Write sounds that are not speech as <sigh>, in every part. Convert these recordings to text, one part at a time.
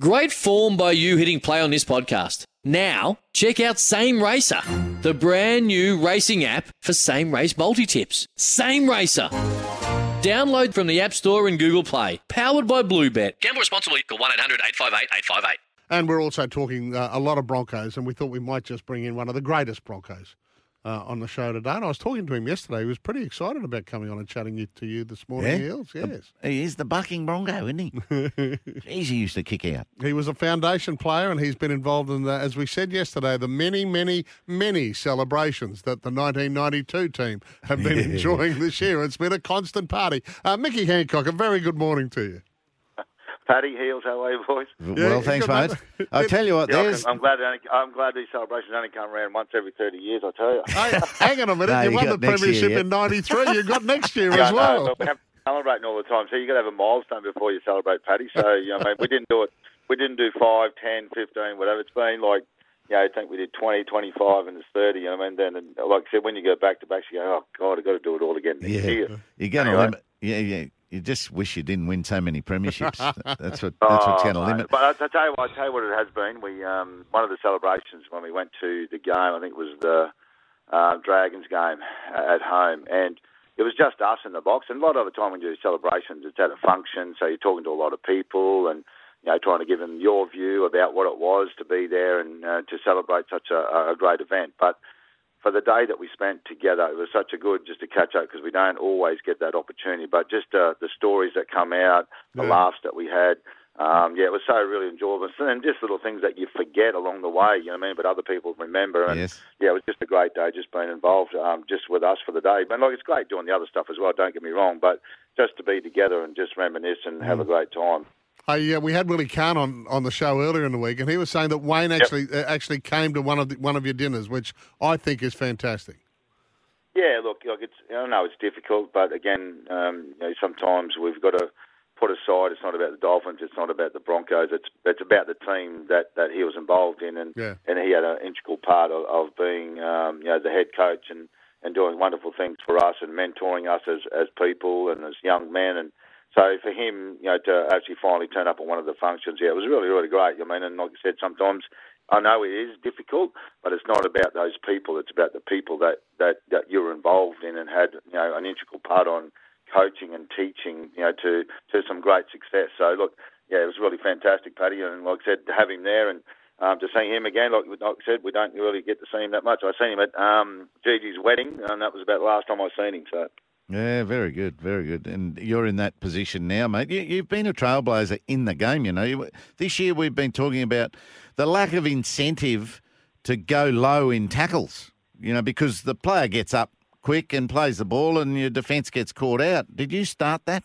Great form by you hitting play on this podcast. Now, check out Same Racer, the brand new racing app for same race multi tips. Same Racer. Download from the App Store and Google Play. Powered by Bluebet. Gamble responsibly. Call 1 800 858 858. And we're also talking uh, a lot of Broncos, and we thought we might just bring in one of the greatest Broncos uh, on the show today. And I was talking to him yesterday. He was pretty excited about coming on and chatting to you this morning, Yeah? Eels. Yes. He is the bucking bronco, isn't he? <laughs> Jeez, he used to kick out. He was a foundation player, and he's been involved in the, as we said yesterday, the many, many, many celebrations that the 1992 team have been enjoying this year. It's been a constant party. Uh, Mickey Hancock, a very good morning to you. Paddy Heals, how are you, boys? well, thanks, mate. mate. I tell you what, Yeah, I there's can- I'm glad. Only, I'm glad these celebrations only come around once every 30 years. I tell you. <laughs> Hey, hang on a minute. <laughs> No, you you won the got next year premiership yet. in '93. You've got next year Yeah, as I know, well. but we have celebrating all the time, so you've got to have a milestone before you celebrate Paddy. So you know, I mean, we didn't do it. We didn't do five, ten, fifteen, whatever. It's been like. You know, I think we did 20, 25, and it's 30. You know, what I mean, then, and like I said, when you go back to back, you go, oh, God, I've got to do it all again next yeah, year. you're going to Anyway. limit. Yeah, yeah. You just wish you didn't win so many premierships. <laughs> that's what. That's what's going to Oh, limit. But I, I tell you what, I tell you what it has been. We um, one of the celebrations when we went to the game, I think it was the uh, Dragons game at home, and it was just us in the box. And a lot of the time when you do celebrations, it's at a function, so you're talking to a lot of people and you know trying to give them your view about what it was to be there and uh, to celebrate such a, a great event. But for the day that we spent together, it was such a good just to catch up because we don't always get that opportunity. But just uh, the stories that come out, the Yeah. laughs that we had, um, yeah, it was so really enjoyable. And just little things that you forget along the way, you know what I mean? But other people remember. And Yes. yeah, it was just a great day, just being involved, um, just with us for the day. But look, it's great doing the other stuff as well. Don't get me wrong, but just to be together and just reminisce and have a great time. Hey, uh, we had Willie Carne on, on the show earlier in the week, and he was saying that Wayne actually uh, actually came to one of the, one of your dinners, which I think is fantastic. Yeah, look, look, it's I know it's difficult, but again, um, you know, sometimes we've got to put aside. It's not about the Dolphins. It's not about the Broncos. It's it's about the team that, that he was involved in, and Yeah. and he had an integral part of, of being um, you know the head coach and, and doing wonderful things for us and mentoring us as as people and as young men and. So for him, you know, to actually finally turn up at one of the functions, yeah, it was really, really great. I mean, and like I said, sometimes I know it is difficult, but it's not about those people. It's about the people that, that, that you were involved in and had, you know, an integral part on coaching and teaching, you know, to, to some great success. So look, yeah, it was really fantastic, Paddy. And like I said, to have him there and um, to see him again, like, like I said, we don't really get to see him that much. I seen him at um, Gigi's wedding, and that was about the last time I seen him. So. Yeah, very good, very good. And you're in that position now, mate. You, you've been a trailblazer in the game. You know, You- this year we've been talking about the lack of incentive to go low in tackles. You know, because the player gets up quick and plays the ball, and your defence gets caught out. Did you start that?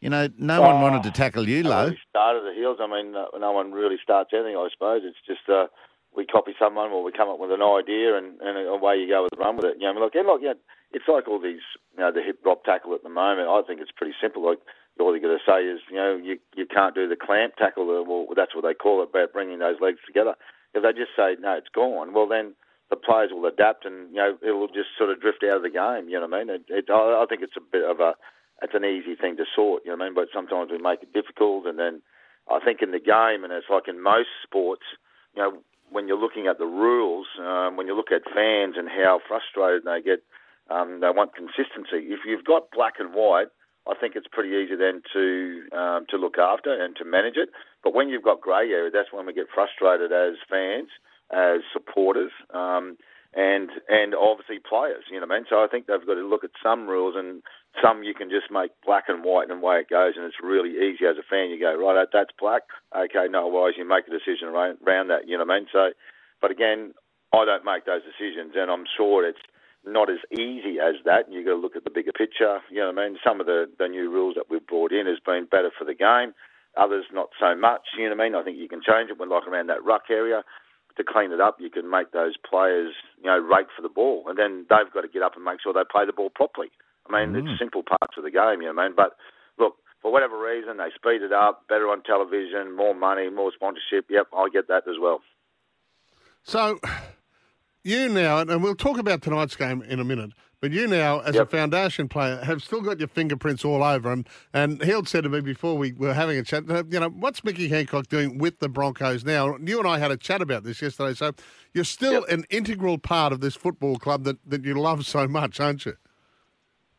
You know, no one wanted to tackle you low. really started the heels. I mean, no one really starts anything. I suppose it's just uh, we copy someone or we come up with an idea and, and away you go with the run with it. You know, look, and look, yeah, it's like all these, you know, the hip drop tackle at the moment. I think it's pretty simple. Like all you got to say is, you know, you you can't do the clamp tackle. Well, that's what they call it, about bringing those legs together. If they just say no, it's gone. Well, then the players will adapt, and you know, it will just sort of drift out of the game. You know what I mean? It, it, I I think it's a bit of a it's an easy thing to sort, you know what I mean? But sometimes we make it difficult, and then I think in the game, and it's like in most sports, you know, when you're looking at the rules, um, when you look at fans and how frustrated they get, um, they want consistency. If you've got black and white, I think it's pretty easy then to um, to look after and to manage it. But when you've got grey area, that's when we get frustrated as fans, as supporters, um, and and obviously players. You know what I mean? So I think they've got to look at some rules and some you can just make black and white and away it goes, and it's really easy as a fan. You go right, that's black. Okay, no worries. You make a decision around, around that. You know what I mean? So, but again, I don't make those decisions, and I'm sure it's not as easy as that. You've got to look at the bigger picture. You know what I mean? Some of the, the new rules that we've brought in has been better for the game. Others not so much. You know what I mean? I think you can change it when like around that ruck area to clean it up. You can make those players, you know, rake for the ball, and then they've got to get up and make sure they play the ball properly. I mean, Mm. it's simple parts of the game. You know what I mean? But look, for whatever reason, they speed it up, better on television, more money, more sponsorship. Yep, I get that as well. So, you now, and we'll talk about tonight's game in a minute, but you now, as a foundation player, have still got your fingerprints all over. And, and Hild said to me before we were having a chat, you know, what's Mickey Hancock doing with the Broncos now? You and I had a chat about this yesterday. So, you're still Yep. an integral part of this football club that, that you love so much, aren't you?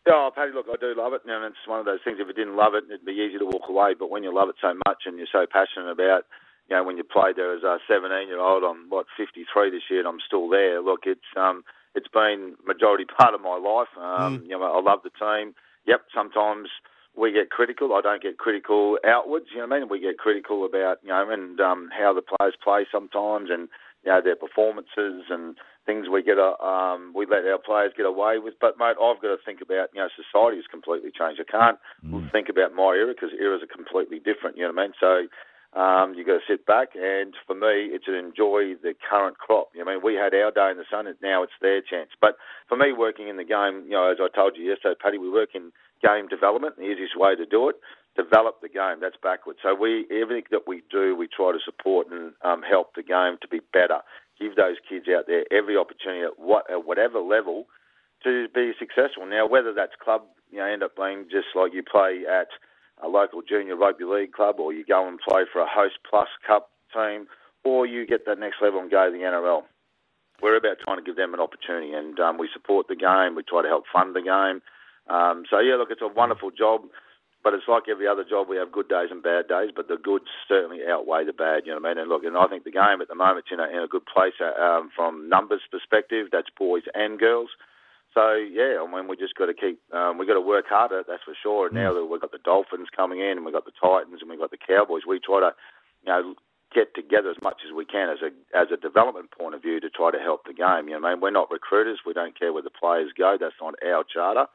Oh, Paddy, look, I do love it. And it's one of those things, if you didn't love it, it'd be easy to walk away. But when you love it so much and you're so passionate about, you know, when you played there as a 17 year old, I'm, what, 53 this year and I'm still there. Look, it's, um, it's been majority <laughs> part of my life. Um, You know, I love the team. Yep, sometimes we get critical. I don't get critical outwards, you know what I mean? We get critical about, you know, and um, how the players play sometimes and, you know, their performances and things we get a, um, we let our players get away with. But mate, I've got to think about you know society has completely changed. I can't think about my era because eras are completely different. You know what I mean? So um, you got to sit back and for me, it's to enjoy the current crop. I mean, we had our day in the sun, and now it's their chance. But for me, working in the game, you know, as I told you yesterday, Paddy, we work in game development. The easiest way to do it develop the game. That's backwards. So we everything that we do, we try to support and um, help the game to be better. Give those kids out there every opportunity at what at whatever level to be successful. Now, whether that's club, you know, end up being just like you play at a local junior rugby league club, or you go and play for a host plus cup team, or you get that next level and go to the NRL. We're about trying to give them an opportunity, and um, we support the game. We try to help fund the game. Um, so yeah, look, it's a wonderful job. But it's like every other job. We have good days and bad days, but the good certainly outweigh the bad. You know what I mean? And look, and I think the game at the moment is in a, in a good place uh, um, from numbers perspective. That's boys and girls. So yeah, I mean, we just got to keep. Um, we got to work harder. That's for sure. And now that we've got the Dolphins coming in, and we've got the Titans, and we've got the Cowboys, we try to, you know, get together as much as we can as a as a development point of view to try to help the game. You know, what I mean, we're not recruiters. We don't care where the players go. That's not our charter.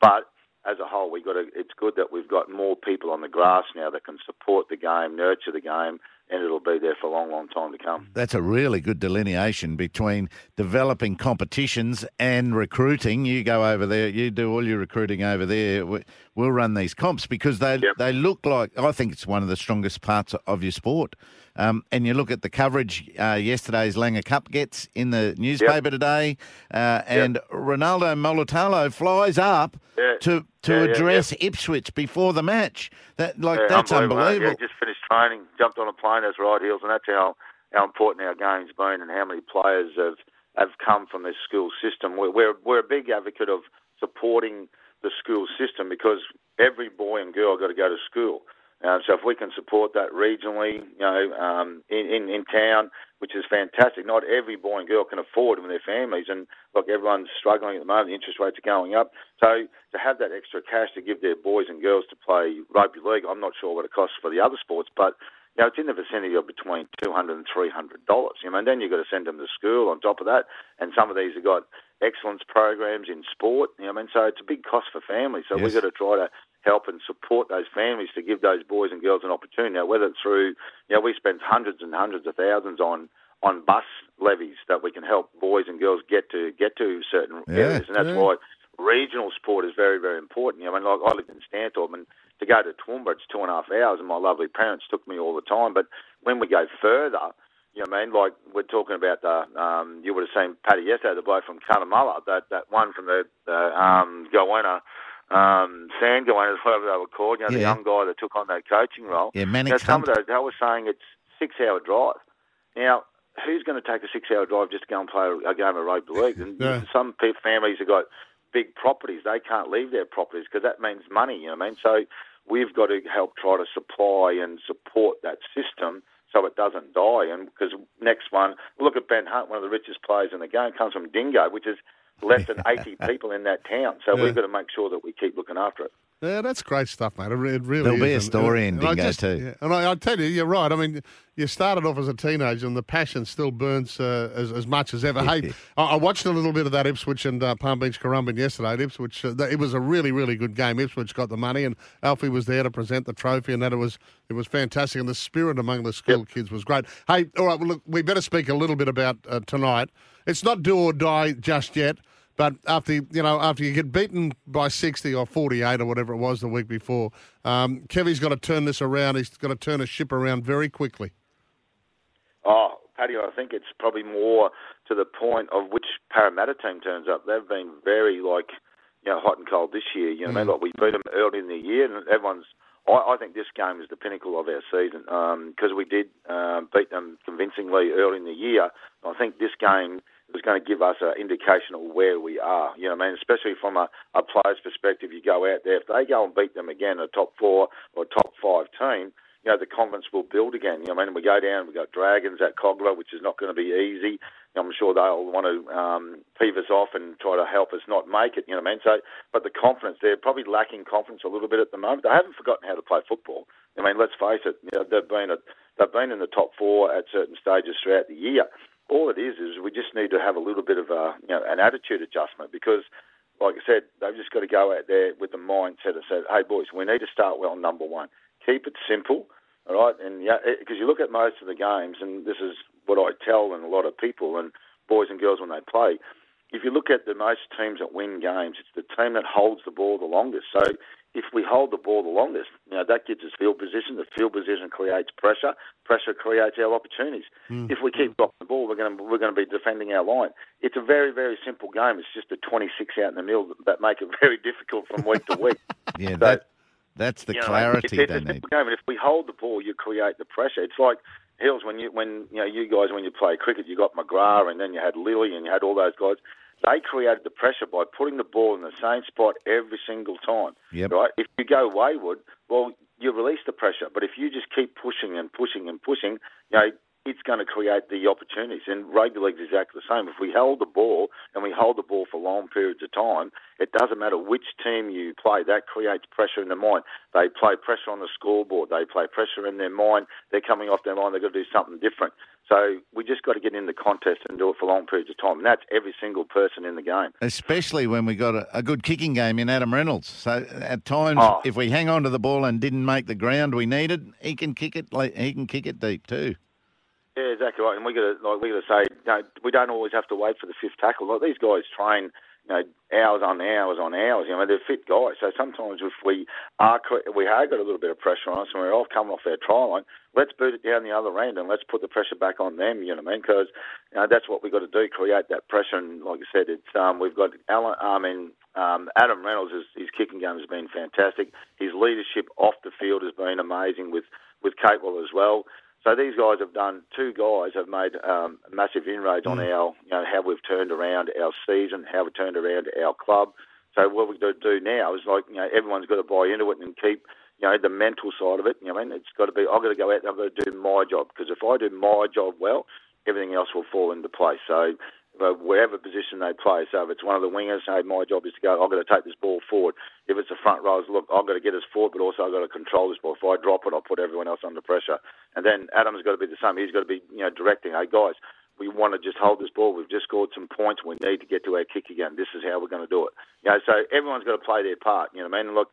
But as a whole, we got to. It's good that we've got more people on the grass now that can support the game, nurture the game, and it'll be there for a long, long time to come. That's a really good delineation between developing competitions and recruiting. You go over there, you do all your recruiting over there. We- We'll run these comps because they Yep. they look like I think it's one of the strongest parts of your sport. Um, and you look at the coverage uh, yesterday's Langer Cup gets in the newspaper today, uh, and Ronaldo Mulitalo flies up Yeah. to to Yeah, yeah, address Ipswich before the match. That like Yeah, that's unbelievable. unbelievable. Yeah, just finished training, jumped on a plane, that's right, Heals, and that's how, how important our game's been and how many players have, have come from this school system. We're, we're, we're a big advocate of supporting the school system because every boy and girl got to go to school. Um, so if we can support that regionally, you know, um, in, in, in town, which is fantastic. Not every boy and girl can afford it with their families, and look, everyone's struggling at the moment. The interest rates are going up, so to have that extra cash to give their boys and girls to play rugby league, I'm not sure what it costs for the other sports, but you know, it's in the vicinity of between two hundred and three hundred dollars. You know, and then you've got to send them to school on top of that, and some of these have got excellence programs in sport. You know, I mean, so it's a big cost for families. So Yes. we've got to try to help and support those families to give those boys and girls an opportunity. Now, whether it's through, you know, we spend hundreds and hundreds of thousands on on bus levies that we can help boys and girls get to get to certain Yeah, areas, and that's yeah. why regional sport is very very important. You know, I mean, like I live in Stanthorpe, and to go to Toowoomba, it's two and a half hours, and my lovely parents took me all the time. But when we go further, you know what I mean? Like we're talking about the um, you would have seen Paddy yesterday, the bloke from Cunnamulla, that that one from the, the um, Goanna, um, Sand Goanna, whatever they were called. You know, the young guy that took on that coaching role. Yeah, Now, some Hunt. of those, they were saying it's six hour drive. Now, who's going to take a six hour drive just to go and play a game of rugby league? And <laughs> Yeah. some families have got big properties. They can't leave their properties because that means money, you know what I mean? So we've got to help try to supply and support that system so it doesn't die. And because next one, look at Ben Hunt, one of the richest players in the game, comes from Dingo, which is less than <laughs> 80 people in that town. So Yeah. we've got to make sure that we keep looking after it. Yeah, that's great stuff, mate. It really There'll is. be a story and ending, Dingo, just- too. yeah, and I, I tell you, you're right. I mean, you started off as a teenager, and the passion still burns uh, as, as much as ever. hey, <laughs> I, I watched a little bit of that Ipswich and uh, Palm Beach Currumbin yesterday. At Ipswich, uh, it was a really, really good game. Ipswich got the money, and Alfie was there to present the trophy, and that it was it was fantastic. And the spirit among the school kids was great. Hey, all right, well, look, we better speak a little bit about uh, tonight. It's not do or die just yet. But after you know, after you get beaten by sixty or forty-eight or whatever it was the week before, um, Kevy's got to turn this around. He's got to turn a ship around very quickly. Oh, Paddy, I think it's probably more to the point of which Parramatta team turns up. They've been very like you know hot and cold this year. You know, I mean, like we beat them early in the year, and everyone's. I, I think this game is the pinnacle of our season because we did um, beat them convincingly early in the year. I think this game is going to give us an indication of where we are. You know, what I mean, especially from a, a player's perspective, you go out there if they go and beat them again, a top four or top five team you know, the confidence will build again. You know, what I mean, we go down, we've got Dragons at Kogarah, which is not going to be easy. I'm sure they'll want to um, peeve us off and try to help us not make it. You know what I mean? So, but the confidence, they're probably lacking confidence a little bit at the moment. They haven't forgotten how to play football. I mean, let's face it, you know, they've been a, they've been in the top four at certain stages throughout the year. All it is is we just need to have a little bit of a, you know, an attitude adjustment because like I said, they've just got to go out there with the mindset and say, hey, boys, we need to start well, number one. Keep it simple, all right? And yeah, eh, because you look at most of the games, and this is what I tell and a lot of people and boys and girls when they play. If you look at the most teams that win games, it's the team that holds the ball the longest. So if we hold the ball the longest, you know, that gives us field position. The field position creates pressure. Pressure creates our opportunities. Hmm. If we keep dropping the ball, we're going to we're going to be defending our line. It's a very very simple game. It's just the 26 out in the middle that make it <laughs> very difficult from week to week. <laughs> Yeah, So- that, that's the You know, clarity it's, it's they a need. simple game, and if we hold the ball, you create the pressure. It's like Hills when you when you know you guys when you play cricket, you got McGrath, and then you had Lillee, and you had all those guys. They created the pressure by putting the ball in the same spot every single time. Yep. Right? If you go wayward, well, you release the pressure. But if you just keep pushing and pushing and pushing, you know, it's going to create the opportunities. And rugby league's exactly the same. If we hold the ball and we hold the ball for long periods of time, it doesn't matter which team you play. That creates pressure in the mind. They play pressure on the scoreboard. They play pressure in their mind. They're coming off their mind. They've got to do something different. So we just got to get in the contest and do it for long periods of time. And that's every single person in the game. Especially when we got a, a good kicking game in Adam Reynolds. So at times, Oh. if we hang on to the ball and didn't make the ground we needed, he can kick it. He can kick it deep too. Yeah, exactly right. And we got to like we got to say, you know, we don't always have to wait for the fifth tackle. Like these guys train, you know, hours on hours on hours. You know, they're fit guys. So sometimes if we are we have got a little bit of pressure on us and we're off coming off their try line, let's boot it down the other end and let's put the pressure back on them. You know what I mean? Because you know, that's what we got to do: create that pressure. And like I said, it's um, we've got Alan. I mean. Um, Adam Reynolds, his, his kicking game has been fantastic. His leadership off the field has been amazing with with Capewell as well. So these guys have done. Two guys have made um, massive inroads on our, you know, how we've turned around our season, how we've turned around our club. So what we've got to do now is like, you know, everyone's got to buy into it and keep, you know, the mental side of it. You know, I mean, it's got to be. I've got to go out and I've got to do my job because if I do my job well, everything else will fall into place. So uh, wherever position they play. So if it's one of the wingers, hey, my job is to go. I've got to take this ball forward. If it's the front rows, look, I've got to get us forward, but also I've got to control this ball. If I drop it, I'll put everyone else under pressure. And then Adam's got to be the same. He's got to be, you know, directing. Hey guys, we want to just hold this ball. We've just scored some points. We need to get to our kick again. This is how we're going to do it. You know, so everyone's got to play their part. You know what I mean? Look,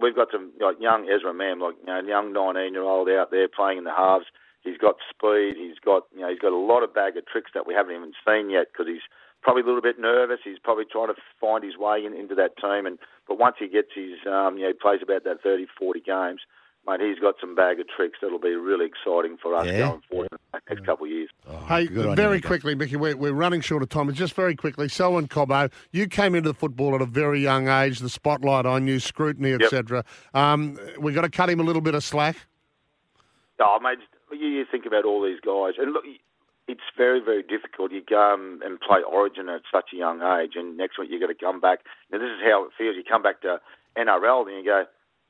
we've got some like young Ezra Mam, like you know, young 19 year old out there playing in the halves. He's got speed. He's got you know he's got a lot of bag of tricks that we haven't even seen yet because he's probably a little bit nervous. He's probably trying to find his way in, into that team. And but once he gets his um, you know he plays about that 30, 40 games, mate, he's got some bag of tricks that'll be really exciting for us Yeah. going forward in the next couple of years. Hey, good you, very quickly, Mickey, we're, we're running short of time. Just very quickly, Selwyn Cobbo, you came into the football at a very young age, the spotlight on you, scrutiny, etc. Um, we got to cut him a little bit of slack. Oh, mate, you, you think about all these guys, and look, it's very, very difficult. You go um, and play Origin at such a young age, and next week you got to come back. Now, this is how it feels. You come back to NRL, and you go,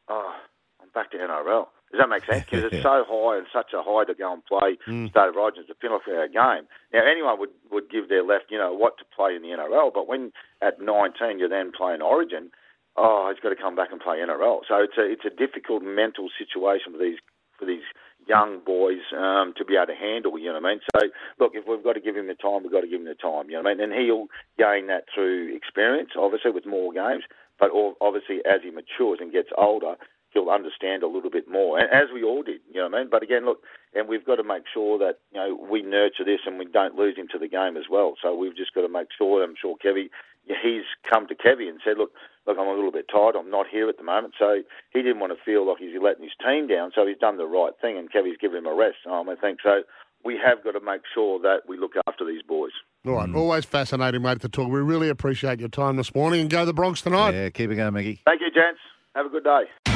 oh, I'm back to NRL. Does that make sense? <laughs> Because it's so high and such a high to go and play State of Origin. It's a penalty for our game. Now, anyone would, would give their left, you know, what to play in the NRL, but when at 19 you're then playing Origin, oh, he's got to come back and play NRL. So it's a it's a difficult mental situation for these for these young boys um, to be able to handle. You know what I mean? So look, if we've got to give him the time, we've got to give him the time. You know what I mean? And he'll gain that through experience, obviously, with more games. But obviously, as he matures and gets older, he'll understand a little bit more, and as we all did. You know what I mean? But again, look, and we've got to make sure that you know we nurture this and we don't lose him to the game as well. So we've just got to make sure. I'm sure Kevy, he's come to Kevy and said, look, look, I'm a little bit tired. I'm not here at the moment. So he didn't want to feel like he's letting his team down. So he's done the right thing, and Kevy's given him a rest. Um, I think so. We have got to make sure that we look after these boys. All right, mm. always fascinating, mate, to talk. We really appreciate your time this morning and go to the Bronx tonight. Yeah, keep it going, Mickey. Thank you, gents. Have a good day.